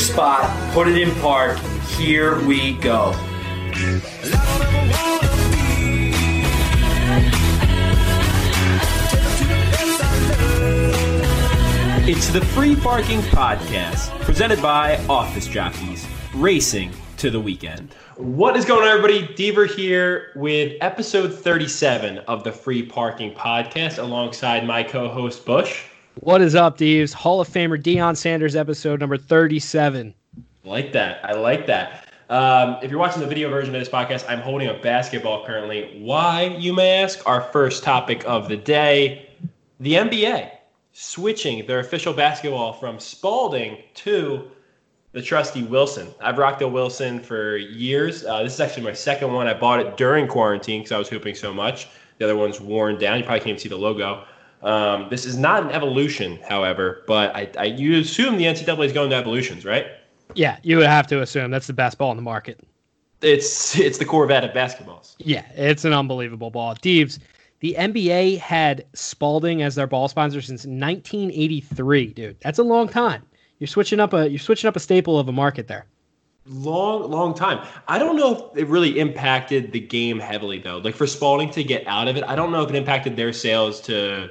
spot, put it in park. Here we go. It's the Free Parking Podcast, presented by Office Jockeys, racing to the weekend. What is going on, everybody? Deaver here with episode 37 of the Free Parking Podcast alongside my co host, Bush. What is up, Deves? Hall of Famer Deion Sanders, episode number 37. like that. I like that. Um, if you're watching the video version of this podcast, I'm holding a basketball currently. Why, you may ask? Our first topic of the day the NBA switching their official basketball from Spalding to the trusty Wilson. I've rocked a Wilson for years. Uh, this is actually my second one. I bought it during quarantine because I was hooping so much. The other one's worn down. You probably can't even see the logo. Um, this is not an evolution, however, but I, I you assume the NCAA is going to evolutions, right? Yeah, you would have to assume that's the best ball in the market. It's it's the Corvette of basketballs. Yeah, it's an unbelievable ball. Deves, the NBA had Spalding as their ball sponsor since 1983, dude. That's a long time. You're switching up a you're switching up a staple of a market there. Long, long time. I don't know if it really impacted the game heavily though. Like for Spalding to get out of it, I don't know if it impacted their sales to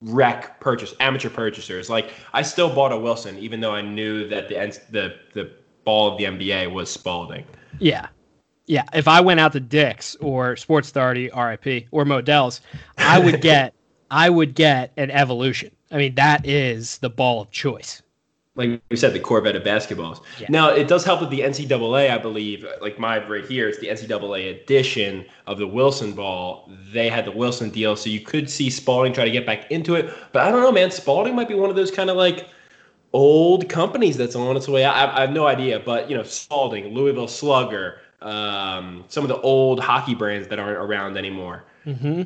wreck purchase amateur purchasers. Like I still bought a Wilson, even though I knew that the the the ball of the NBA was Spalding. Yeah. Yeah. If I went out to Dick's or Sports Authority, RIP, or Modell's, I would get I would get an evolution. I mean, that is the ball of choice like we said, the Corvette of basketballs. Yeah. Now it does help with the NCAA, I believe. Like my right here, it's the NCAA edition of the Wilson ball. They had the Wilson deal, so you could see Spalding try to get back into it. But I don't know, man. Spalding might be one of those kind of like old companies that's on its way out. I, I have no idea, but you know, Spalding, Louisville Slugger, um, some of the old hockey brands that aren't around anymore. Mm-hmm.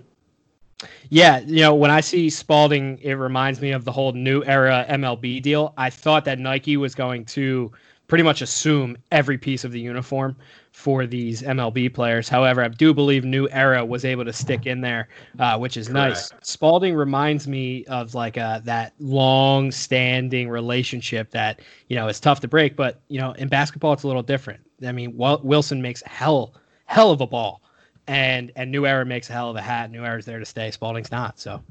Yeah, you know, when I see Spalding, it reminds me of the whole new era MLB deal. I thought that Nike was going to pretty much assume every piece of the uniform for these MLB players. However, I do believe New Era was able to stick in there, uh, which is Correct. nice. Spalding reminds me of like uh, that long-standing relationship that you know is tough to break. But you know, in basketball, it's a little different. I mean, Wilson makes hell hell of a ball and and New Era makes a hell of a hat. New Era's there to stay. Spalding's not. So.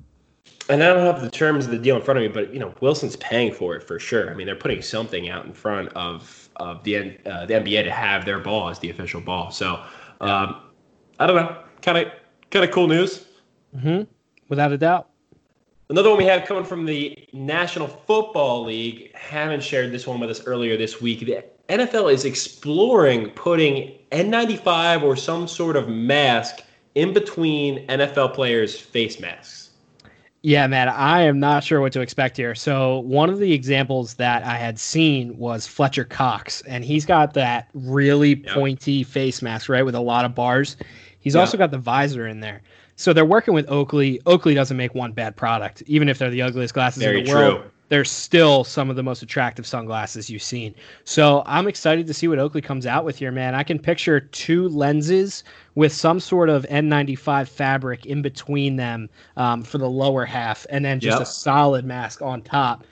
And I don't have the terms of the deal in front of me, but you know Wilson's paying for it for sure. I mean, they're putting something out in front of of the uh, the NBA to have their ball as the official ball. So, um, I don't know, kind of kind of cool news. Mm-hmm. Without a doubt. Another one we have coming from the National Football League. Haven't shared this one with us earlier this week. The NFL is exploring putting N95 or some sort of mask in between NFL players' face masks. Yeah, man, I am not sure what to expect here. So, one of the examples that I had seen was Fletcher Cox, and he's got that really pointy face mask, right, with a lot of bars. He's yep. also got the visor in there. So, they're working with Oakley. Oakley doesn't make one bad product, even if they're the ugliest glasses Very in the true. world they're still some of the most attractive sunglasses you've seen. So I'm excited to see what Oakley comes out with here, man. I can picture two lenses with some sort of N95 fabric in between them um, for the lower half, and then just yep. a solid mask on top.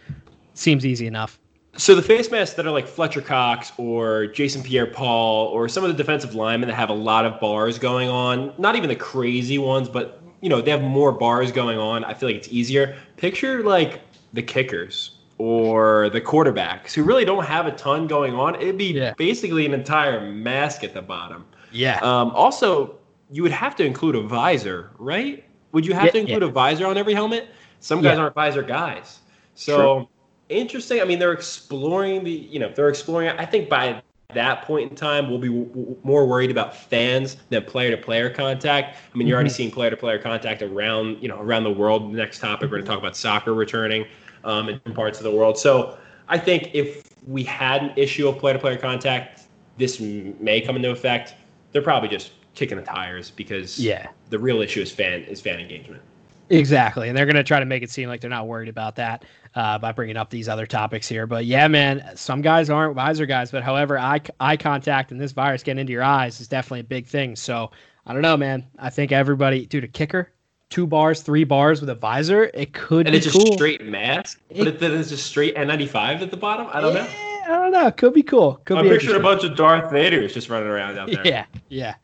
Seems easy enough. So the face masks that are like Fletcher Cox or Jason Pierre-Paul or some of the defensive linemen that have a lot of bars going on, not even the crazy ones, but you know they have more bars going on. I feel like it's easier. Picture like the kickers or the quarterbacks who really don't have a ton going on. It'd be yeah. basically an entire mask at the bottom. Yeah. Um, also, you would have to include a visor, right? Would you have yeah, to include yeah. a visor on every helmet? Some guys aren't visor guys. So True. interesting. I mean, they're exploring the, you know, they're exploring. I think by that point in time, we'll be w- more worried about fans than player-to-player contact. I mean, you're mm-hmm. already seeing player-to-player contact around, you know, around the world. The next topic, we're going to talk about soccer returning um, in parts of the world. So I think if we had an issue of player-to-player contact, this may come into effect. They're probably just kicking the tires because yeah, the real issue is fan is fan engagement. Exactly, and they're going to try to make it seem like they're not worried about that uh, by bringing up these other topics here. But yeah, man, some guys aren't visor guys, but however, eye eye contact and this virus getting into your eyes is definitely a big thing. So I don't know, man. I think everybody, dude, a kicker, two bars, three bars with a visor, it could and be it's cool. just straight mask, it, but then it's just straight N95 at the bottom. I don't yeah, know. I don't know. Could be cool. Could I'm be picturing a bunch of Darth Vaders just running around out there. Yeah, yeah.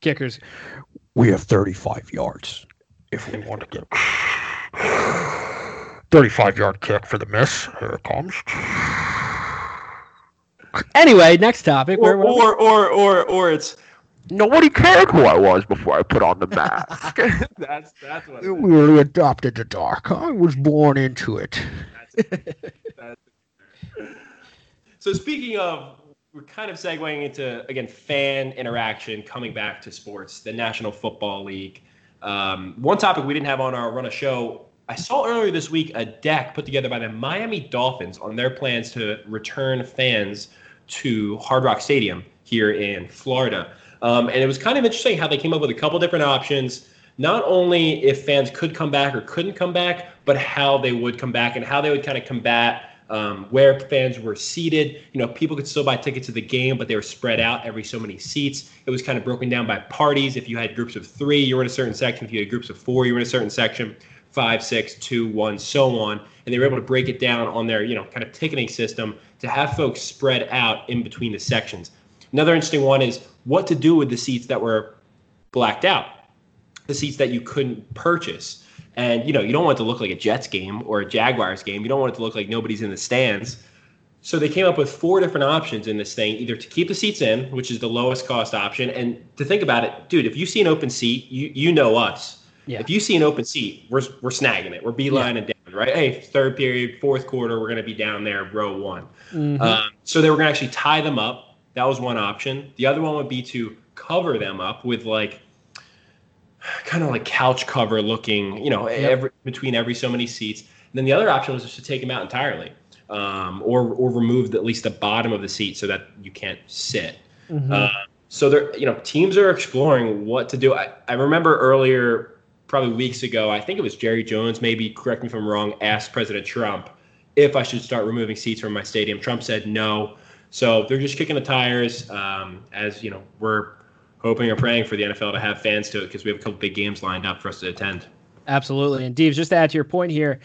Kickers. We have 35 yards if we want to get 35 yard kick for the miss. Here it comes. Anyway, next topic. Or, Where, where- or, or, or, or it's Nobody cared who I was before I put on the mask. that's that's what. we really adopted the dark. I was born into it. So speaking of, we're kind of segueing into again fan interaction coming back to sports, the National Football League. Um, one topic we didn't have on our run of show. I saw earlier this week a deck put together by the Miami Dolphins on their plans to return fans to Hard Rock Stadium here in Florida. Um, and it was kind of interesting how they came up with a couple different options. Not only if fans could come back or couldn't come back, but how they would come back and how they would kind of combat um, where fans were seated. You know, people could still buy tickets to the game, but they were spread out every so many seats. It was kind of broken down by parties. If you had groups of three, you were in a certain section. If you had groups of four, you were in a certain section. Five, six, two, one, so on. And they were able to break it down on their, you know, kind of ticketing system to have folks spread out in between the sections. Another interesting one is what to do with the seats that were blacked out, the seats that you couldn't purchase. And you know, you don't want it to look like a Jets game or a Jaguars game. You don't want it to look like nobody's in the stands. So they came up with four different options in this thing, either to keep the seats in, which is the lowest cost option, and to think about it, dude, if you see an open seat, you you know us. Yeah. If you see an open seat, we're we're snagging it. We're beelining down, right? Hey, third period, fourth quarter, we're gonna be down there, row one. Mhm. Um, so they were gonna actually tie them up. That was one option. The other one would be to cover them up with like kind of like couch cover looking, you know, every between every so many seats. And then the other option was just to take them out entirely, um, or or remove at least the bottom of the seat so that you can't sit. Mhm. Uh, so there, you know, teams are exploring what to do. I, I remember earlier, probably weeks ago, I think it was Jerry Jones, maybe correct me if I'm wrong, asked President Trump if I should start removing seats from my stadium. Trump said no. So they're just kicking the tires. Um, as you know, we're hoping or praying for the NFL to have fans to it because we have a couple big games lined up for us to attend. Absolutely. And Deeves, just to add to your point here,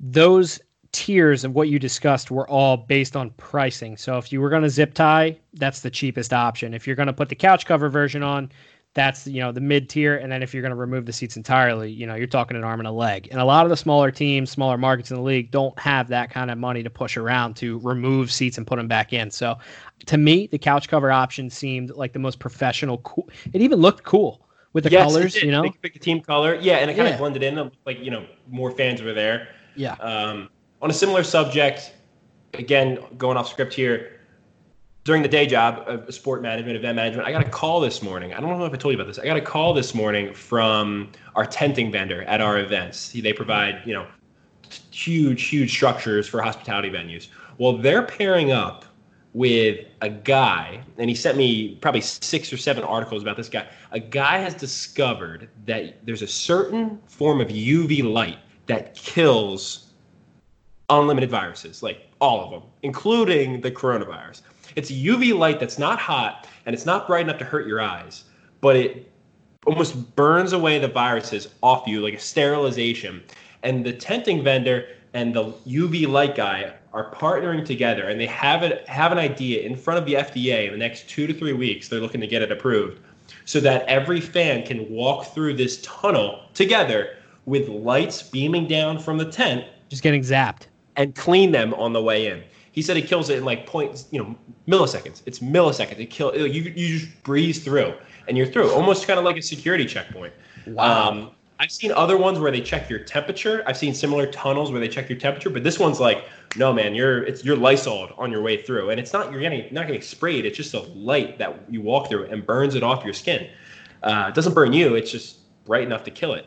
those tiers of what you discussed were all based on pricing. So if you were going to zip tie, that's the cheapest option. If you're going to put the couch cover version on, that's you know the mid tier and then if you're going to remove the seats entirely you know you're talking an arm and a leg and a lot of the smaller teams smaller markets in the league don't have that kind of money to push around to remove seats and put them back in so to me the couch cover option seemed like the most professional cool it even looked cool with the Yes, colors you know pick the team color, yeah, and it kind Yeah. of blended in. Like you know, more fans were there. yeah Um, on a similar subject, again, going off script here, during the day job of sport management, event management, I got a call this morning. I don't know if I told you about this. I got a call this morning from our tenting vendor at our events. They provide, you know, huge, huge structures for hospitality venues. Well, they're pairing up with a guy, and he sent me probably six or seven articles about this guy. A guy has discovered that there's a certain form of UV light that kills unlimited viruses, like all of them, including the coronavirus. It's UV light that's not hot and it's not bright enough to hurt your eyes, but it almost burns away the viruses off you like a sterilization. And the tenting vendor and the UV light guy are partnering together and they have it have an idea in front of the FDA in the next 2 to 3 weeks they're looking to get it approved so that every fan can walk through this tunnel together with lights beaming down from the tent just getting zapped and clean them on the way in. He said he kills it in like points, you know, milliseconds. It's milliseconds. It kill you. You just breeze through, and you're through. Almost kind of like a security checkpoint. Wow. Um, I've seen other ones where they check your temperature. I've seen similar tunnels where they check your temperature, but this one's like, no, man, you're it's you're Lysoled on your way through, and it's not you're getting not getting sprayed. It's just a light that you walk through and burns it off your skin. Uh, it doesn't burn you. It's just bright enough to kill it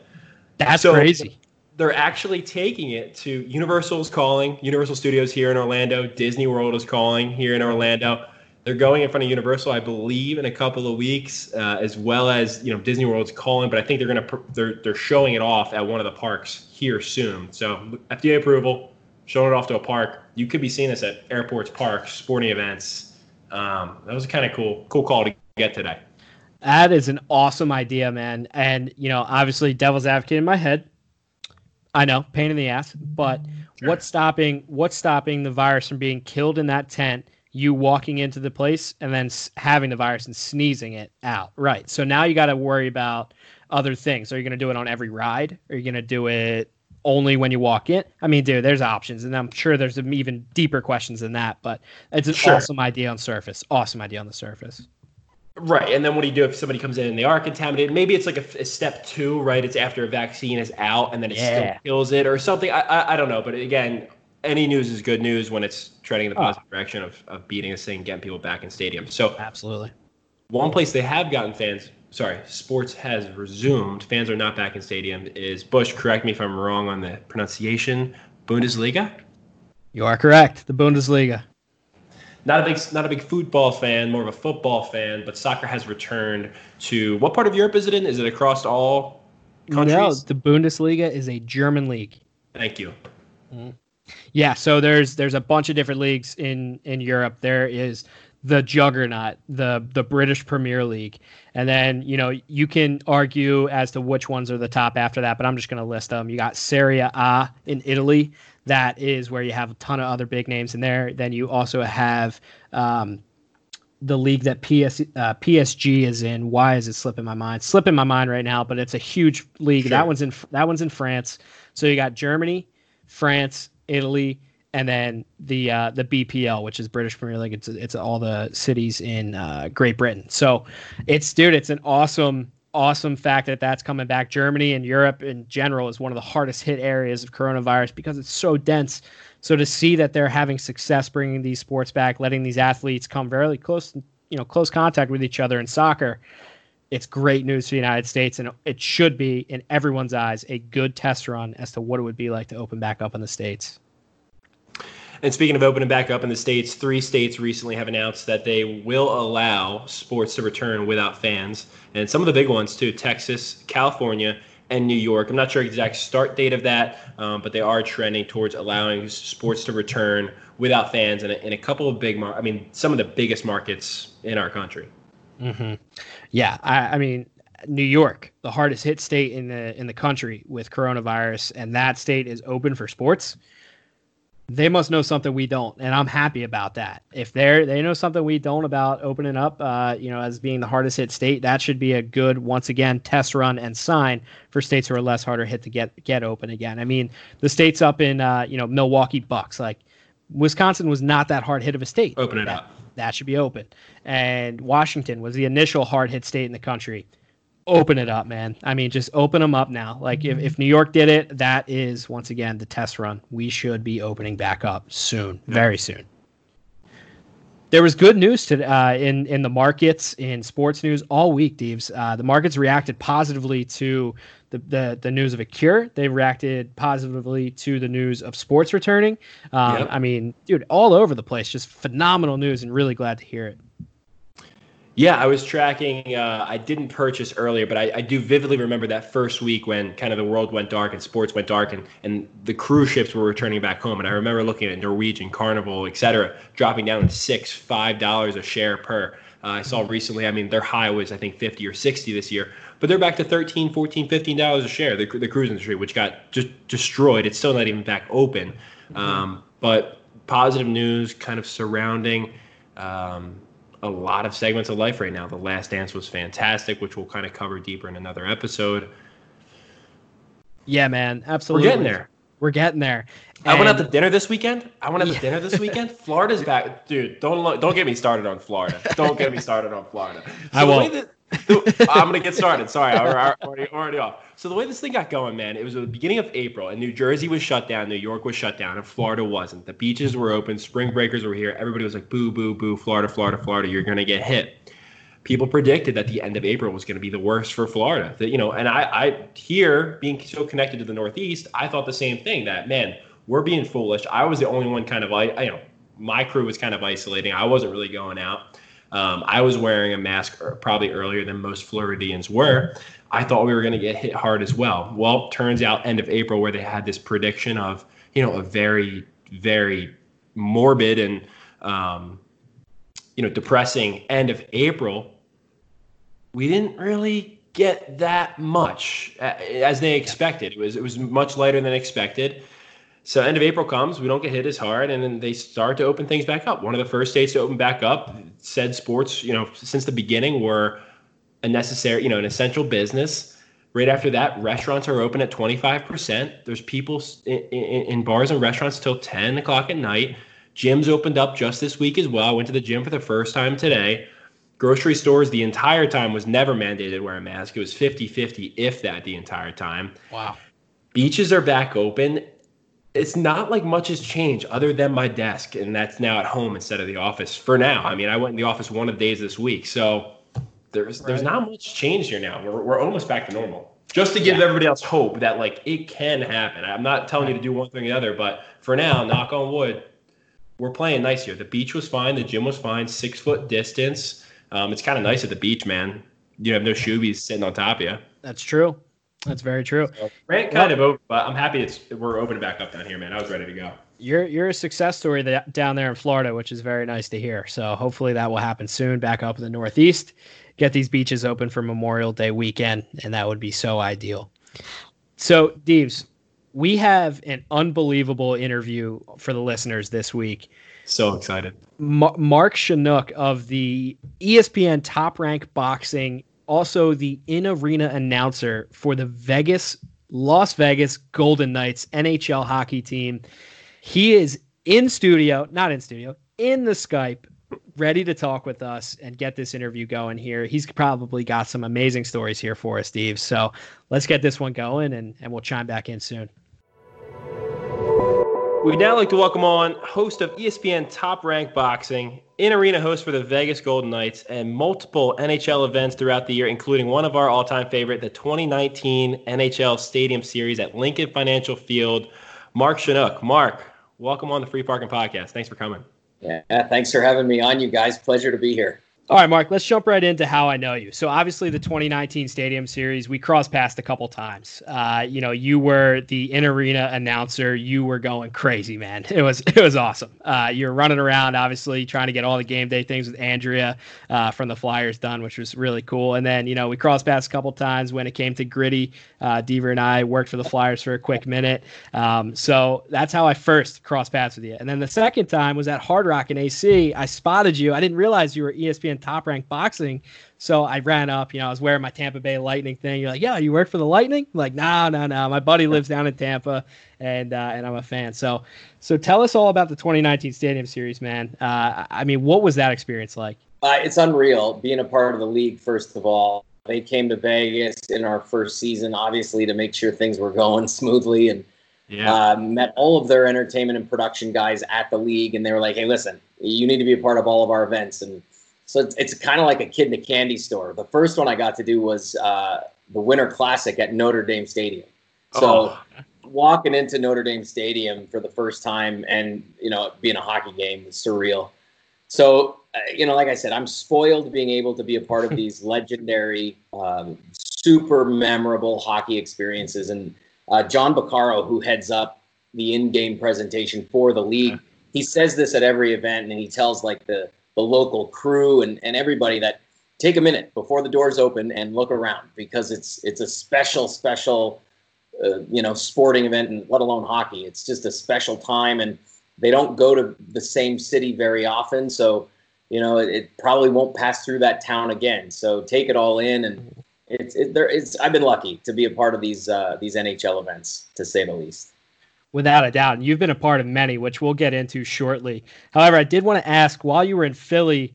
that's so- crazy they're actually taking it to Universal's calling. Universal Studios here in Orlando. Disney World is calling here in Orlando. They're going in front of Universal, I believe, in a couple of weeks, uh, as well as you know Disney World's calling. But I think they're gonna pr- they're they're showing it off at one of the parks here soon. So FDA approval, showing it off to a park. You could be seeing this at airports, parks, sporting events. Um, that was a kind of cool cool call to get today. That is an awesome idea, man. And you know, obviously, devil's advocate in my head. I know, pain in the ass, but what's stopping what's stopping the virus from being killed in that tent you walking into the place and then having the virus and sneezing it out. Right. So now you got to worry about other things. Are you going to do it on every ride? Are you going to do it only when you walk in? I mean, dude, there's options, and I'm sure there's even deeper questions than that. But it's an sure. awesome idea on surface. Awesome idea on the surface. Right, and then what do you do if somebody comes in and they are contaminated? Maybe it's like a, a step two, right? It's after a vaccine is out, and then it yeah. still kills it, or something. I, I, I don't know, but again, any news is good news when it's trending in the positive oh. direction of, of beating this thing, getting people back in stadiums. So absolutely, one place they have gotten fans. Sorry, sports has resumed. Fans are not back in stadium. Is Bush? Correct me if I'm wrong on the pronunciation. Bundesliga. You are correct. The Bundesliga. Not a big, not a big football fan, more of a football fan. But soccer has returned to what part of Europe is it in? Is it across all countries? No, the Bundesliga is a German league. Thank you. Mm-hmm. Yeah, so there's there's a bunch of different leagues in in Europe. There is the juggernaut, the the British Premier League, and then you know you can argue as to which ones are the top after that. But I'm just going to list them. You got Serie A in Italy. That is where you have a ton of other big names in there. Then you also have um, the league that PS, uh, PSG is in. Why is it slipping my mind? Slipping my mind right now, but it's a huge league. Sure. That one's in that one's in France. So you got Germany, France, Italy, and then the uh, the BPL, which is British Premier League. It's it's all the cities in uh, Great Britain. So it's dude, it's an awesome awesome fact that that's coming back. Germany and Europe in general is one of the hardest hit areas of coronavirus because it's so dense. So to see that they're having success bringing these sports back, letting these athletes come very close, you know, close contact with each other in soccer, it's great news for the United States, and it should be in everyone's eyes a good test run as to what it would be like to open back up in the states. And speaking of opening back up in the states, three states recently have announced that they will allow sports to return without fans, and some of the big ones too: Texas, California, and New York. I'm not sure exact start date of that, um, but they are trending towards allowing sports to return without fans in a, in a couple of big, mar- I mean, some of the biggest markets in our country. Mm-hmm. Yeah, I, I mean, New York, the hardest hit state in the in the country with coronavirus, and that state is open for sports they must know something we don't, and I'm happy about that. If they're they know something we don't about opening up, uh, you know, as being the hardest hit state, that should be a good once again test run and sign for states who are less harder hit to get get open again. I mean, the states up in uh, you know Milwaukee Bucks, like Wisconsin was not that hard hit of a state. Open it that, up. That should be open. And Washington was the initial hard hit state in the country open it up, man. I mean, just open them up now. Like if, if New York did it, that is once again the test run. We should be opening back up soon, very soon. There was good news to, uh, in in the markets in sports news all week, Deeves. Uh, the markets reacted positively to the, the the news of a cure. They reacted positively to the news of sports returning. Um, yep. I mean, dude, all over the place. Just phenomenal news, and really glad to hear it. Yeah, I was tracking. Uh, I didn't purchase earlier, but I, I, do vividly remember that first week when kind of the world went dark and sports went dark, and, and the cruise ships were returning back home. And I remember looking at Norwegian, Carnival, et cetera, dropping down to six, five dollars a share per. Uh, I saw recently, I mean, their high was, I think, 50 or 60 this year, but they're back to 13, 14, 15 dollars a share, the, the cruise industry, which got just destroyed. It's still not even back open. Um, but positive news kind of surrounding. Um, a lot of segments of life right now. The Last Dance was fantastic, which we'll kind of cover deeper in another episode. Yeah, man, absolutely. We're getting there. We're getting there. And I went out to dinner this weekend. I went out yeah. to dinner this weekend. Florida's back, dude. Don't don't get me started on Florida. Don't get me started on Florida. So I won't. That, I'm gonna get started. Sorry, I'm already, already off. So the way this thing got going, man, it was the beginning of April, and New Jersey was shut down, New York was shut down, and Florida wasn't. The beaches were open, spring breakers were here. Everybody was like, "Boo, boo, boo! Florida, Florida, Florida! You're gonna get hit." People predicted that the end of April was going to be the worst for Florida. That you know, and I, I here being so connected to the Northeast, I thought the same thing. That man, we're being foolish. I was the only one kind of like, you know, my crew was kind of isolating. I wasn't really going out. Um, I was wearing a mask probably earlier than most Floridians were. I thought we were going to get hit hard as well. Well, turns out end of April where they had this prediction of you know a very very morbid and um, you know depressing end of April. We didn't really get that much as they expected. It was it was much lighter than expected. So end of April comes, we don't get hit as hard, and then they start to open things back up. One of the first states to open back up said sports, you know, since the beginning were a necessary, you know, an essential business. Right after that, restaurants are open at 25%. There's people in, in, in bars and restaurants till 10 o'clock at night. Gyms opened up just this week as well. I went to the gym for the first time today. Grocery stores the entire time was never mandated to wear a mask. It was 50 50, if that, the entire time. Wow. Beaches are back open it's not like much has changed other than my desk, and that's now at home instead of the office for now. I mean, I went in the office one of the days this week, so there's right. there's not much change here now. We're we're almost back to normal. Just to give yeah. everybody else hope that like it can happen. I'm not telling you to do one thing or the other, but for now, knock on wood, we're playing nice here. The beach was fine, the gym was fine, six foot distance. Um, it's kind of nice at the beach, man. You have no shoebies sitting on top of you. That's true. That's very true. So, rant kind well, of over, but I'm happy it's we're opening back up down here, man. I was ready to go. You're you're a success story that, down there in Florida, which is very nice to hear. So hopefully that will happen soon. Back up in the Northeast, get these beaches open for Memorial Day weekend, and that would be so ideal. So, Deeves, we have an unbelievable interview for the listeners this week. So excited. Mark Shunock of the ESPN Top Rank Boxing also the in arena announcer for the Vegas, Las Vegas Golden Knights NHL hockey team. He is in studio, not in studio, in the Skype, ready to talk with us and get this interview going here. He's probably got some amazing stories here for us, Steve. So let's get this one going and, and we'll chime back in soon. We'd now like to welcome on host of ESPN Top Rank Boxing, in arena host for the Vegas Golden Knights, and multiple NHL events throughout the year, including one of our all time favorite, the 2019 NHL Stadium Series at Lincoln Financial Field. Mark Shunock. Mark, welcome on the Free Parking Podcast. Thanks for coming. Yeah, thanks for having me on, you guys. Pleasure to be here. All right, Mark, let's jump right into how I know you. So, obviously, the 2019 Stadium Series, we crossed paths a couple times. Uh, you know, you were the in arena announcer. You were going crazy, man. It was it was awesome. Uh, you're running around, obviously, trying to get all the game day things with Andrea uh, from the Flyers done, which was really cool. And then, you know, we crossed paths a couple times when it came to gritty. Uh, Deaver and I worked for the Flyers for a quick minute. Um, so that's how I first crossed paths with you. And then the second time was at Hard Rock in AC. I spotted you. I didn't realize you were ESPN top ranked boxing. So I ran up, you know, I was wearing my Tampa Bay Lightning thing. You're like, yeah, you work for the Lightning? I'm like, no, no, no. My buddy lives down in Tampa, and uh, and I'm a fan. So, so tell us all about the 2019 Stadium Series, man. Uh, I mean, what was that experience like? Uh, it's unreal being a part of the league. First of all, they came to Vegas in our first season, obviously, to make sure things were going smoothly, and yeah. uh, met all of their entertainment and production guys at the league, and they were like, "Hey, listen, you need to be a part of all of our events." And so it's, it's kind of like a kid in a candy store. The first one I got to do was uh, the Winter Classic at Notre Dame Stadium. So oh. walking into Notre Dame Stadium for the first time and, you know, being a hockey game was surreal. So, uh, you know, like I said, I'm spoiled being able to be a part of these legendary, um, super memorable hockey experiences. And uh, John Baccaro, who heads up the in-game presentation for the league, he says this at every event, and he tells like the the local crew and, and everybody that take a minute before the doors open and look around because it's it's a special special uh, you know sporting event and let alone hockey. It's just a special time and they don't go to the same city very often. So you know it, it probably won't pass through that town again. So take it all in and it's it, there it's I've been lucky to be a part of these uh, these NHL events to say the least without a doubt. And you've been a part of many, which we'll get into shortly. However, I did want to ask while you were in Philly,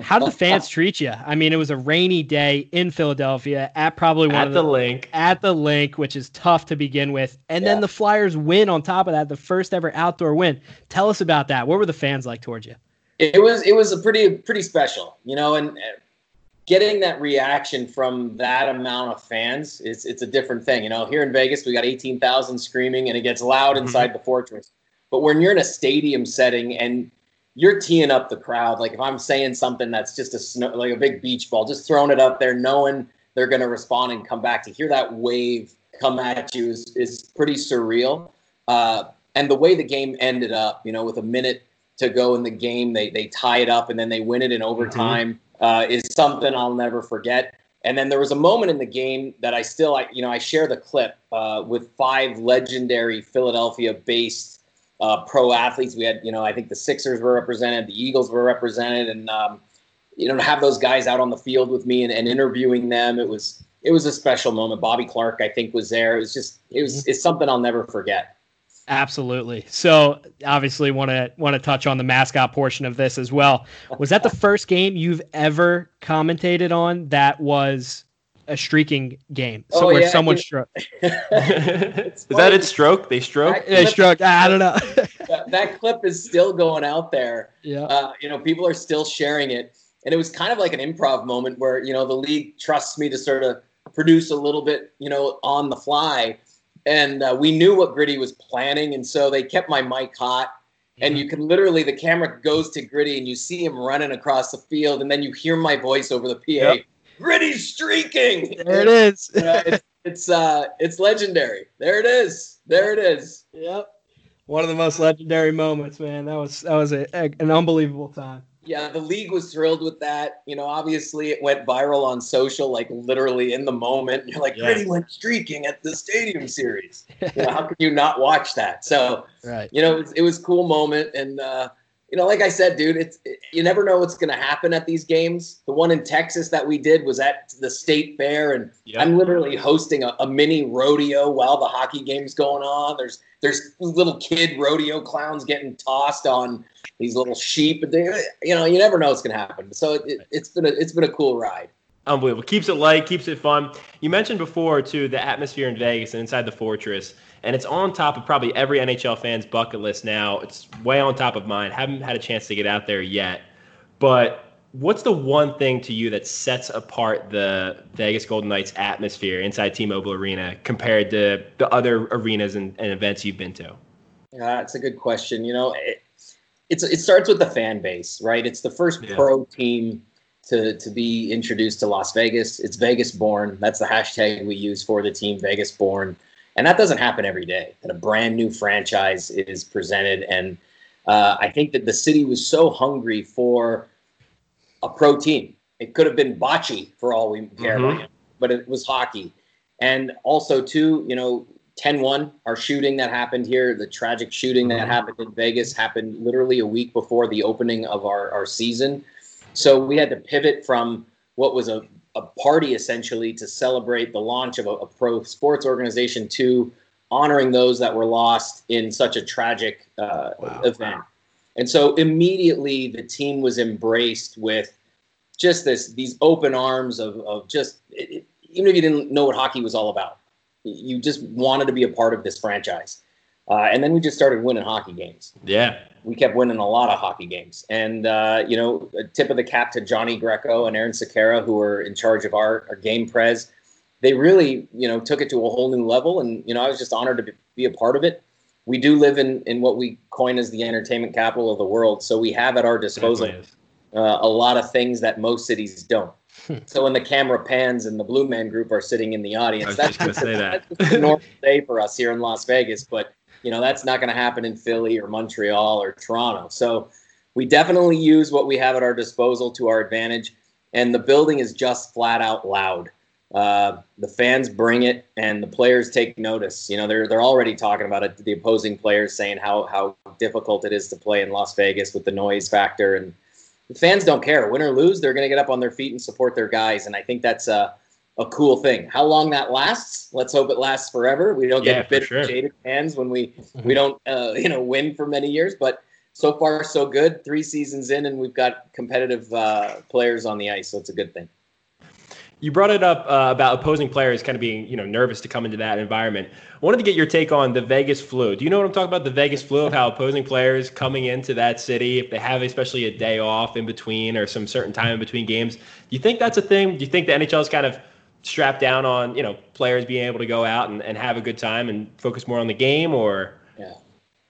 how did the fans treat you? I mean, it was a rainy day in Philadelphia at probably one at of the, the Linc at the Linc, which is tough to begin with, and yeah. then the Flyers win on top of that, the first ever outdoor win. Tell us about that. What were the fans like towards you? It was it was a pretty pretty special, you know, and getting that reaction from that amount of fans it's it's a different thing. You know, here in Vegas we got 18,000 screaming and it gets loud mm-hmm. inside the fortress. But when you're in a stadium setting and you're teeing up the crowd, like if I'm saying something that's just a snow, like a big beach ball, just throwing it up there, knowing they're going to respond and come back to hear that wave come at you is, is pretty surreal. Uh, and the way the game ended up, you know, with a minute to go in the game, they they tie it up and then they win it in overtime. Mm-hmm uh, is something I'll never forget. And then there was a moment in the game that I still, I, you know, I share the clip uh, with five legendary Philadelphia-based uh, pro athletes. We had, you know, I think the Sixers were represented, the Eagles were represented, and um, you know, to have those guys out on the field with me and, and, interviewing them, it was it was a special moment. Bobby Clarke, I think, was there. It was just it was mm-hmm. it's something I'll never forget. Absolutely. So obviously want to want to touch on the mascot portion of this as well. Was that the first game you've ever commentated on that was a streaking game? So oh, where yeah, someone struck. is that it stroke? They stroke? They stroke. I don't know. that, that, clip is still going out there. Yeah. Uh, you know, people are still sharing it. And it was kind of like an improv moment where, you know, the league trusts me to sort of produce a little bit, you know, on the fly and uh, we knew what Gritty was planning, and so they kept my mic hot. And you can literally, the camera goes to Gritty, and you see him running across the field, and then you hear my voice over the PA. Yep. Gritty's streaking. There it is. uh, it's it's uh it's legendary. There it is. There it is. Yep. One of the most legendary moments, man. That was that was a, a, an unbelievable time yeah, the league was thrilled with that. You know, obviously it went viral on social, like literally in the moment. You're like, yeah. Gritty went streaking at the Stadium Series. you know, how could you not watch that? So, right. you know, it was, it was cool moment. And, uh, you know, like I said, dude, it's it, you never know what's going to happen at these games. The one in Texas that we did was at the state fair, and yep. I'm literally hosting a, a mini rodeo while the hockey game's going on. There's there's little kid rodeo clowns getting tossed on these little sheep. They, you know, you never know what's going to happen. So it, has been a it's been a cool ride. Unbelievable. Keeps it light, keeps it fun. You mentioned before too the atmosphere in Vegas and inside the Fortress, and it's on top of probably every NHL fan's bucket list now. It's way on top of mine. Haven't had a chance to get out there yet, but what's the one thing to you that sets apart the Vegas Golden Knights atmosphere inside T-Mobile Arena compared to the other arenas and, and events you've been to? Yeah, that's a good question. You know, it, it's it starts with the fan base, right? It's the first yeah. pro team to to be introduced to Las Vegas. It's Vegas born. That's the hashtag we use for the team, Vegas born. And that doesn't happen every day. That a brand new franchise is presented, and uh, I think that the city was so hungry for a pro team. It could have been bocce for all we care, mm-hmm. but it was hockey. And also, too, you know, 10 1, our shooting that happened here, the tragic shooting that mm-hmm. happened in Vegas happened literally a week before the opening of our, our season. So we had to pivot from what was a, a party essentially to celebrate the launch of a, a pro sports organization to honoring those that were lost in such a tragic uh, wow. event. And so immediately the team was embraced with just this these open arms of, of just it, it, even if you didn't know what hockey was all about you just wanted to be a part of this franchise. Uh, and then we just started winning hockey games. Yeah. We kept winning a lot of hockey games. And, uh, you know, a tip of the cap to Johnny Greco and Aaron Sequeira, who were in charge of our, our game prez. They really, you know, took it to a whole new level. And, you know, I was just honored to be a part of it. We do live in, in what we coin as the entertainment capital of the world. So we have at our disposal uh, a lot of things that most cities don't. so when the camera pans and the Blue Man Group are sitting in the audience, that's just, that. that's a normal day for us here in Las Vegas. But you know that's not going to happen in Philly or Montreal or Toronto. So we definitely use what we have at our disposal to our advantage, and the building is just flat out loud. Uh, the fans bring it, and the players take notice. You know, they're they're already talking about it. The opposing players saying how how difficult it is to play in Las Vegas with the noise factor and the fans don't care. Win or lose, they're going to get up on their feet and support their guys. And I think that's a, a cool thing. How long that lasts? Let's hope it lasts forever. We don't yeah, get bitter, sure. jaded fans when we we don't uh, you know win for many years. But so far so good. Three seasons in, and we've got competitive uh, players on the ice, so it's a good thing. You brought it up uh, about opposing players kind of being, you know, nervous to come into that environment. I wanted to get your take on the Vegas flu. Do you know what I'm talking about? The Vegas flu of how opposing players coming into that city, if they have especially a day off in between or some certain time in between games, do you think that's a thing? Do you think the NHL is kind of strapped down on, you know, players being able to go out and, and have a good time and focus more on the game or? Yeah.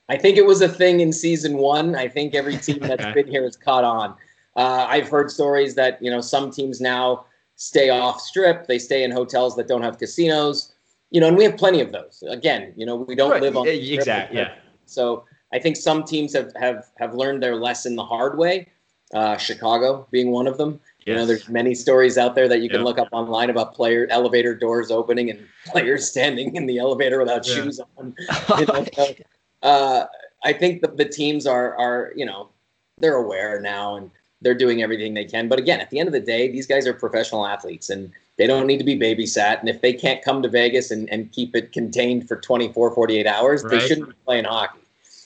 I think it was a thing in season one. I think every team that's been here has caught on. Uh, I've heard stories that, you know, some teams now – stay off strip. They stay in hotels that don't have casinos. You know, and we have plenty of those. Again, you know, we don't right. live on exactly. Yeah. So I think some teams have have have learned their lesson the hard way. Uh, Chicago being one of them. You know, there's many stories out there that you can look up online about player elevator doors opening and players standing in the elevator without yeah. shoes on. You know, so, uh, I think the, the teams are are you know they're aware now and they're doing everything they can. But again, at the end of the day, these guys are professional athletes and they don't need to be babysat. And if they can't come to Vegas and, and keep it contained for 24, 48 hours, right. they shouldn't be playing hockey.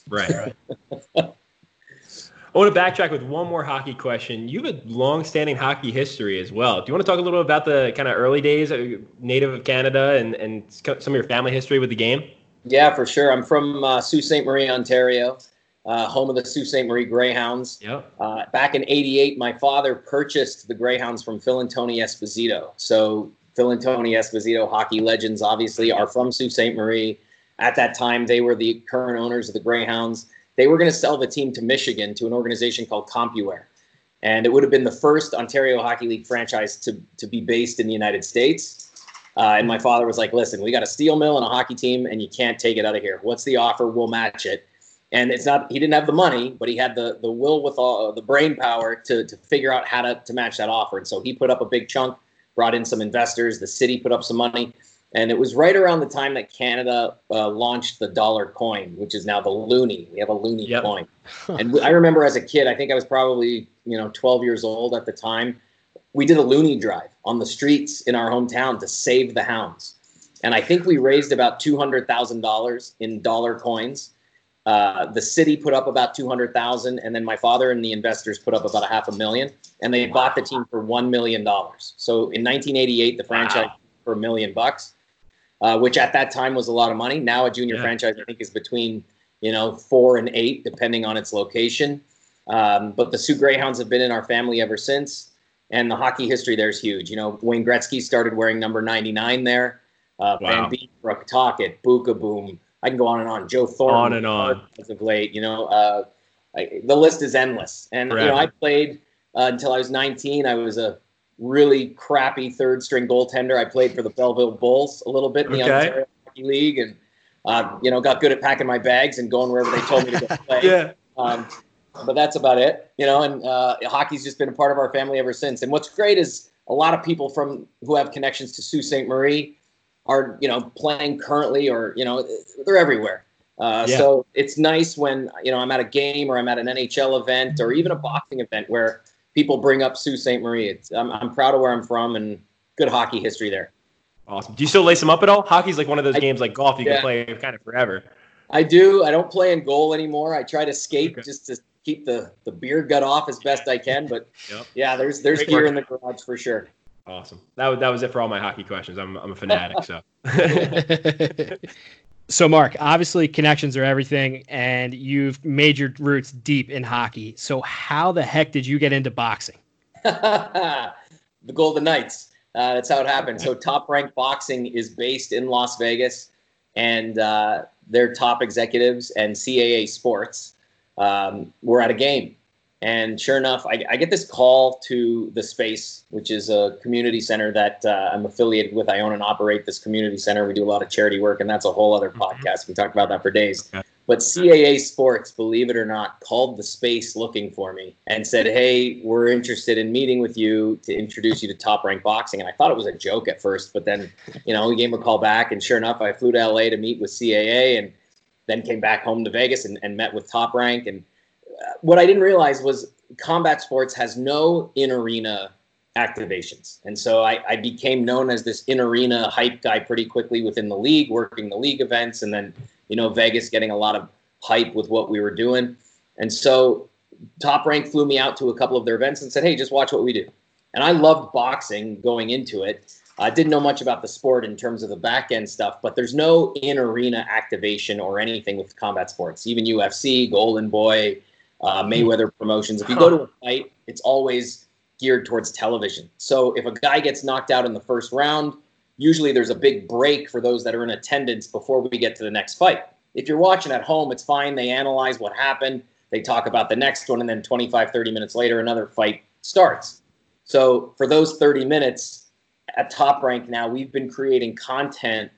Right. I want to backtrack with one more hockey question. You have a long-standing hockey history as well. Do you want to talk a little bit about the kind of early days, uh, native of Canada, and, and some of your family history with the game? Yeah, for sure. I'm from uh, Sault Ste. Marie, Ontario, uh, home of the Sault Ste. Marie Greyhounds. Yep. Uh, back in '88, my father purchased the Greyhounds from Phil and Tony Esposito. So Phil and Tony Esposito, hockey legends, obviously, are from Sault Ste. Marie. At that time, they were the current owners of the Greyhounds they were going to sell the team to Michigan to an organization called CompuWare. And it would have been the first Ontario Hockey League franchise to, to be based in the United States. Uh, and my father was like, listen, we got a steel mill and a hockey team, and you can't take it out of here. What's the offer? We'll match it. And it's not, he didn't have the money, but he had the, the will with all the brain power to, to figure out how to, to match that offer. And so he put up a big chunk, brought in some investors. The city put up some money. And it was right around the time that Canada uh, launched the dollar coin, which is now the loonie. We have a loonie yep. coin. and I remember as a kid, I think I was probably, you know, 12 years old at the time. We did a loonie drive on the streets in our hometown to save the hounds. And I think we raised about $200,000 in dollar coins. Uh, the city put up about 200,000 and then my father and the investors put up about a half a million and they wow. bought the team for 1 million dollars. So in 1988 the franchise wow. for a million bucks uh, which at that time was a lot of money. Now a junior yeah. franchise, I think, is between you know four and eight, depending on its location. Um, but the Soo Greyhounds have been in our family ever since, and the hockey history there is huge. You know, Wayne Gretzky started wearing number 99 there. Uh, wow. Van Beek, Brooke Tocchet, Beukeboom. I can go on and on. Joe Thornton. On and on. As of late, you know, uh, I, the list is endless. And Forever. you know, I played uh, until I was 19. I was a really crappy third string goaltender. I played for the Belleville Bulls a little bit in the okay. Ontario Hockey League, and uh, you know got good at packing my bags and going wherever they told me to go play. yeah. Um, but that's about it, you know. And uh, hockey's just been a part of our family ever since. And what's great is a lot of people from who have connections to Sault Ste. Marie are you know playing currently, or you know they're everywhere. Uh, yeah. So it's nice when you know I'm at a game or I'm at an NHL event or even a boxing event where people bring up Sault Ste. Marie. It's, I'm, I'm proud of where I'm from and good hockey history there. Awesome. Do you still lace them up at all? Hockey's like one of those I, games like golf you yeah. can play kind of forever. I do. I don't play in goal anymore. I try to skate okay. just to keep the, the beer gut off as best I can. But yep. yeah, there's there's Great gear work. in the garage for sure. Awesome. That was, that was it for all my hockey questions. I'm, I'm a fanatic. so So, Mark, obviously connections are everything, and you've made your roots deep in hockey. So, how the heck did you get into boxing? the Golden Knights. Uh, that's how it happened. So, Top Rank Boxing is based in Las Vegas, and uh, their top executives and CAA Sports um, were at a game and sure enough, I, I, get this call to the space, which is a community center that uh, I'm affiliated with. I own and operate this community center. We do a lot of charity work, and that's a whole other mm-hmm. podcast. We talk about that for days. But CAA Sports, believe it or not, called the space looking for me and said, Hey, we're interested in meeting with you to introduce you to top rank boxing. And I thought it was a joke at first, but then, you know, we gave him a call back. And sure enough, I flew to LA to meet with CAA and then came back home to Vegas and, and met with top rank. And what I didn't realize was combat sports has no in arena activations. And so I, I, became known as this in arena hype guy pretty quickly within the league, working the league events, and then, you know, Vegas getting a lot of hype with what we were doing. And so Top Rank flew me out to a couple of their events and said, hey, just watch what we do. And I loved boxing going into it. I didn't know much about the sport in terms of the back end stuff, but there's no in arena activation or anything with combat sports. Even UFC, Golden Boy, uh, Mayweather promotions. If you go to a fight, it's always geared towards television. So if a guy gets knocked out in the first round, usually there's a big break for those that are in attendance before we get to the next fight. If you're watching at home, it's fine. They analyze what happened, they talk about the next one, and then 25, 30 minutes later, another fight starts. So for those 30 minutes at top rank now, we've been creating content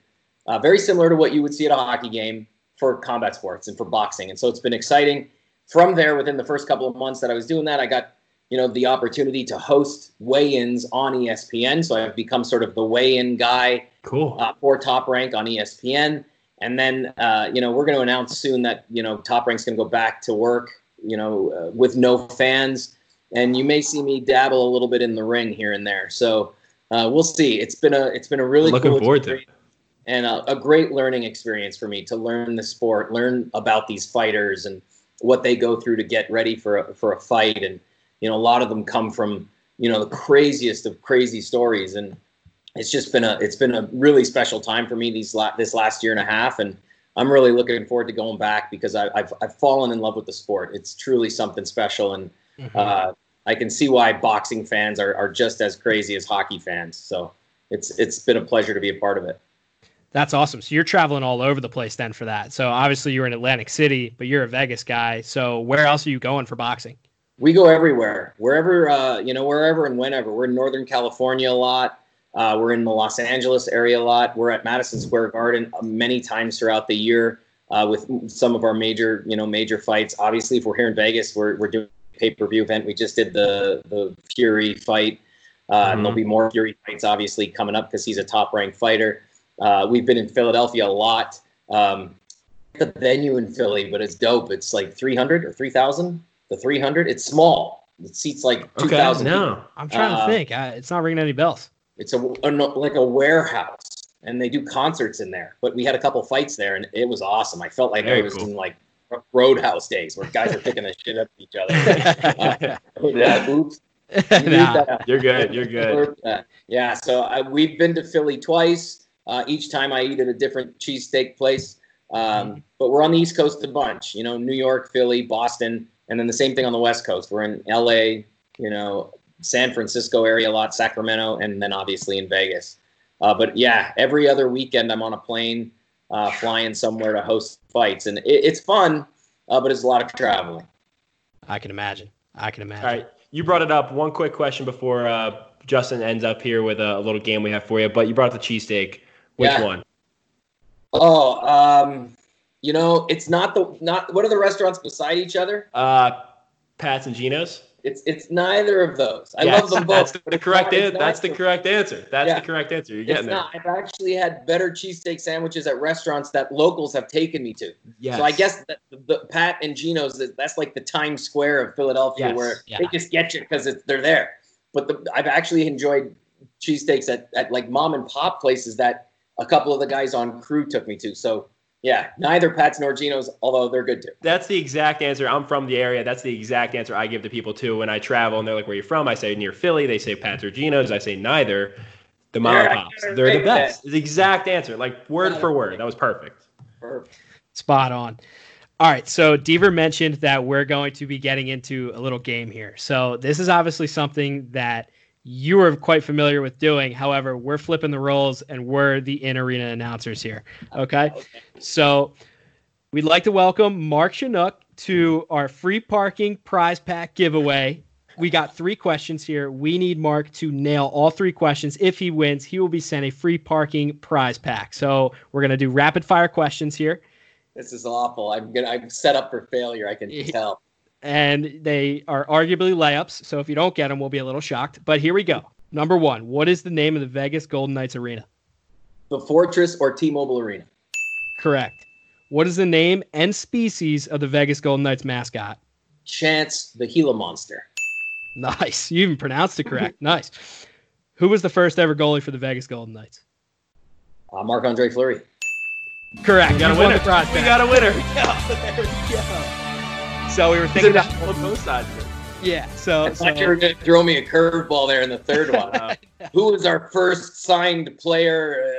uh, very similar to what you would see at a hockey game for combat sports and for boxing. And so it's been exciting from there, within the first couple of months that I was doing that, I got you know, the opportunity to host weigh-ins on ESPN. So I've become sort of the weigh-in guy cool. uh, for Top Rank on ESPN. And then, uh, you know, we're going to announce soon that, you know, Top Rank's going to go back to work, you know, uh, with no fans. And you may see me dabble a little bit in the ring here and there. So uh, we'll see. It's been a, it's been a really looking cool forward to it. and a, a great learning experience for me to learn the sport, learn about these fighters and what they go through to get ready for a, for a fight. And, you know, a lot of them come from, you know, the craziest of crazy stories. And it's just been a, it's been a really special time for me these la- this last year and a half. And I'm really looking forward to going back because I, I've, I've fallen in love with the sport. It's truly something special. And, Mm-hmm. uh, I can see why boxing fans are, are just as crazy as hockey fans. So it's, it's been a pleasure to be a part of it. That's awesome. So you're traveling all over the place then for that. So obviously you're in Atlantic City, but you're a Vegas guy. So where else are you going for boxing? we go everywhere, wherever uh, you know, wherever and whenever. We're in Northern California a lot. Uh, we're in the Los Angeles area a lot. We're at Madison Square Garden uh, many times throughout the year uh, with some of our major, you know, major fights. Obviously, if we're here in Vegas, we're we're doing a pay per view event. We just did the the Fury fight, uh, and there'll be more Fury fights obviously coming up because he's a top ranked fighter. Uh, we've been in Philadelphia a lot. Um, the venue in Philly, but it's dope. It's like 300 or 3,000 the 300 it's small it seats like 2000 Okay, people. no. I'm trying Uh, to think. I, it's not ringing any bells. it's a, a like a warehouse and they do concerts in there but we had a couple fights there and it was awesome i felt like i was cool. in like roadhouse days where guys are picking the shit up of each other Uh, yeah, oops You Nah. leave that out. You're good. You're good. Uh, yeah, so I, we've been to Philly twice. Uh, each time I eat at a different cheesesteak place. Um, but we're on the East Coast a bunch, you know, New York, Philly, Boston, and then the same thing on the West Coast. We're in LA, you know, San Francisco area a lot, Sacramento, and then obviously in Vegas. Uh, but yeah, every other weekend I'm on a plane uh, flying somewhere to host fights, and it, it's fun, uh, but it's a lot of traveling. I can imagine. I can imagine. All right. You brought it up. One quick question before uh, Justin ends up here with a, a little game we have for you. But you brought up the cheesesteak. Which Yeah. one? Oh, um, you know, it's not the not. What are the restaurants beside each other? Uh, Pat's and Geno's. It's it's neither of those. I Yes, love them both. That's the, correct. not- an- that's the correct answer. That's Yeah. the correct answer. You're getting there. not. I've actually had better cheesesteak sandwiches at restaurants that locals have taken me to. Yes. So I guess that the, the Pat and that- that's like the Times Square of Philadelphia, Yes. where Yeah. they just get you because they're there. But the, I've actually enjoyed cheesesteaks at, at like mom and pop places that a couple of the guys on crew took me to. So yeah, neither Pat's nor Geno's, although they're good too. That's the exact answer. I'm from the area. That's the exact answer I give to people too when I travel and they're like, "Where are you from?" I say near Philly. They say Pat's or Geno's. I say neither. The mom and Yeah, They're the think best. The exact answer, like word for word. That was perfect. Perfect. Spot on. All right. So Deaver mentioned that we're going to be getting into a little game here. So this is obviously something that you are quite familiar with doing. However, we're flipping the roles and we're the in arena announcers here. Okay. So we'd like to welcome Mark Chinook to our free parking prize pack giveaway. We got three questions here. We need Mark to nail all three questions. If he wins, he will be sent a free parking prize pack. So we're going to do rapid fire questions here. This is awful. I'm gonna. I'm set up for failure. I can tell. And they are arguably layups. So if you don't get them, we'll be a little shocked. But here we go. Number one, what is the name of the Vegas Golden Knights Arena? The Fortress or T-Mobile Arena. Correct. What is the name and species of the Vegas Golden Knights mascot? Chance the Gila Monster. Nice. You even pronounced it correct. nice. Who was the first ever goalie for the Vegas Golden Knights? Uh, Marc Andre Fleury. Correct. We got a winner. the We got a winner. So we were thinking about national on both sides. of it. yeah. So, I thought you so were going to throw me a curveball there in the third one. Uh, Who was our first signed player?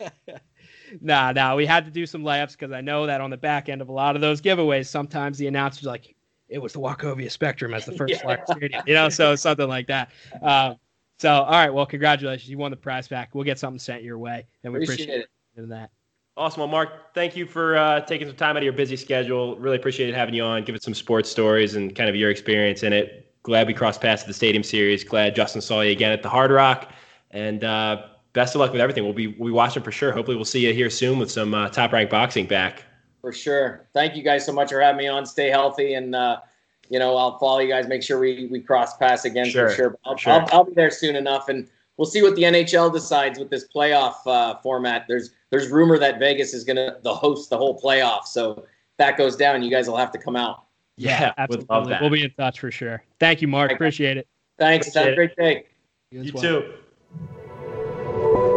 Uh, nah, nah. We had to do some layups because I know that on the back end of a lot of those giveaways, sometimes the announcer's like, "It was the Wachovia Spectrum as the first Yeah. Stadium," you know, so something like that. Um, so, all right. Well, congratulations. You won the prize pack. We'll get something sent your way, and we appreciate appreciate it. that. Awesome. Well, Mark, thank you for uh, taking some time out of your busy schedule. Really appreciated having you on, giving some sports stories and kind of your experience in it. Glad we crossed paths at the Stadium Series. Glad Justin saw you again at the Hard Rock. And uh, best of luck with everything. We'll be we'll be watching for sure. Hopefully, we'll see you here soon with some uh, top ranked boxing back. For sure. Thank you guys so much for having me on. Stay healthy and uh, you know, I'll follow you guys. Make sure we we cross paths again Sure, for sure. I'll, sure. I'll, I'll be there soon enough, and we'll see what the NHL decides with this playoff uh, format. There's there's rumor that Vegas is gonna the host the whole playoff. So if that goes down, you guys will have to come out. Yeah, would absolutely. love that. We'll be in touch for sure. Thank you, Mark. Okay. Appreciate it. Thanks. Have a great day. You as well. too.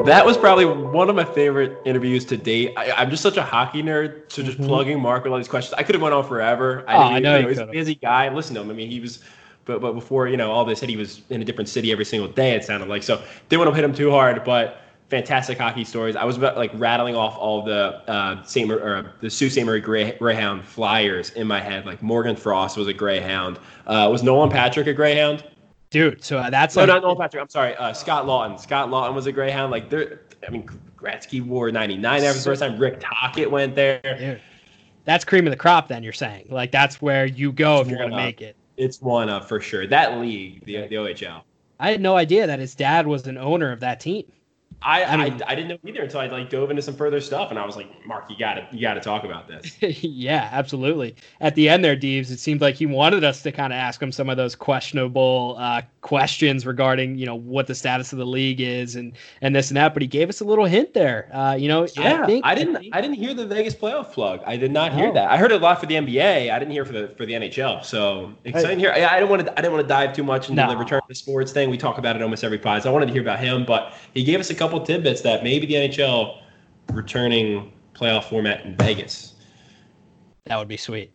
That was probably one of my favorite interviews to date. I, I'm just such a hockey nerd, so just Mhm. plugging Mark with all these questions. I could have went on forever. Oh, I didn't know even- you he's a could've. busy guy. Listen to him. I mean, he was, but but before you know all this, hit, he was in a different city every single day. It sounded like so. Didn't want to hit him too hard, but fantastic hockey stories. I was about like rattling off all the uh, Saint Mar- or the Sault Ste. Marie Greyhound flyers in my head. Like Morgan Frost was a Greyhound. Uh, was Nolan Patrick a Greyhound? Dude, so uh, that's No, like- not Nolan Patrick. I'm sorry. Uh, Scott Laughton. Scott Laughton was a Greyhound. Like there, I mean, Gretzky wore 99 there for the first time. Rick Tocchet went there. Dude, that's cream of the crop. Then you're saying like that's where you go if you're gonna up. make it. It's one of for sure. That league, the the OHL. I had no idea that his dad was an owner of that team. I, I I, mean- I, didn't know either until I like dove into some further stuff, and I was like, Mark, you got to you got to talk about this. yeah, absolutely. At the end there, Deeves, it seemed like he wanted us to kind of ask him some of those questionable uh, questions regarding, you know, what the status of the league is and and this and that. But he gave us a little hint there. Uh, you know, Yeah, I, think, I didn't think- I didn't hear the Vegas playoff plug. I did not hear Oh. that. I heard it a lot for the NBA. I didn't hear for the for the NHL. So exciting here. I, I didn't want to I didn't want to dive too much into No. the return to sports thing. We talk about it almost every pod. So I wanted to hear about him, but he gave us a couple tidbits that maybe the NHL returning playoff format in Vegas. That would be sweet.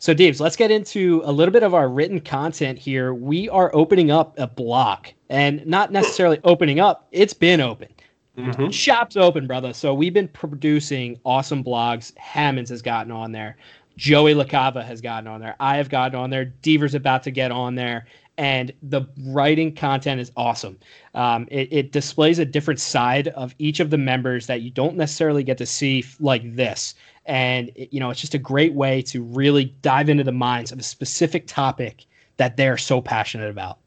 So, Deeves, let's get into a little bit of our written content here. We are opening up a block and not necessarily opening up, it's been open. Mhm. Shop's open, brother. So, we've been producing awesome blogs. Hammonds has gotten on there. Joey LaCava has gotten on there. I have gotten on there. Deaver's about to get on there. And the writing content is awesome. Um, it, it displays a different side of each of the members that you don't necessarily get to see like this and it- you know it's just a great way to really dive into the minds of a specific topic that they're so passionate about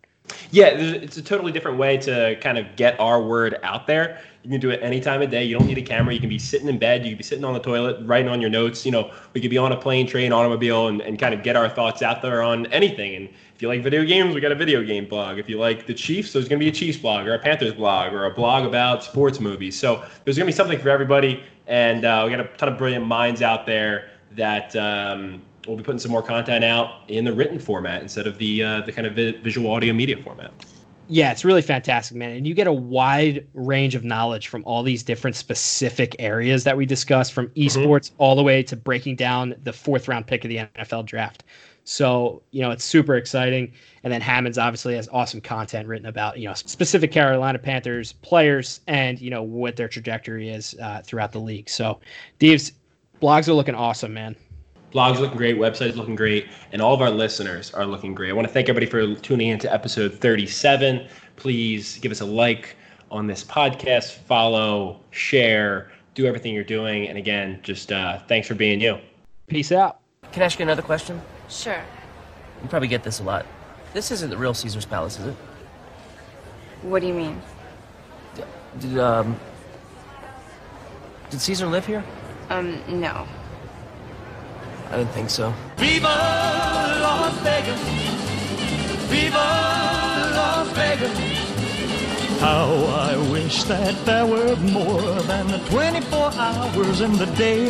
Yeah, it's a totally different way to kind of get our word out there. You can do it any time of day. You don't need a camera. You can be sitting in bed. You can be sitting on the toilet, writing on your notes. You know, we could be on a plane, train, automobile, and, and kind of get our thoughts out there on anything. And if you like video games, we got a video game blog. If you like the Chiefs, there's going to be a Chiefs blog or a Panthers blog or a blog about sports movies. So there's going to be something for everybody. And uh, we got a ton of brilliant minds out there that um, we'll be putting some more content out in the written format instead of the uh, the kind of vi- visual audio media format. yeah it's really fantastic man and you get a wide range of knowledge from all these different specific areas that we discuss from esports all the way to breaking down the fourth round pick of the nfl draft so you know it's super exciting and then hammonds obviously has awesome content written about you know specific carolina panthers players and you know what their trajectory is uh, throughout the league so Deeves, blogs are looking awesome man Blog's looking great, website's looking great, and all of our listeners are looking great. I want to thank everybody for tuning in to episode 37. Please give us a like on this podcast, follow, share, do everything you're doing. And again, just uh, thanks for being you. peace out Can I ask you another question? Sure. You probably get this a lot. This isn't the real Caesar's Palace, is it? What do you mean? Did, um. Did Caesar live here? Um, no. I didn't think so. Viva Las Vegas! Viva Las Vegas! How I wish that there were more than the 24 hours in the day.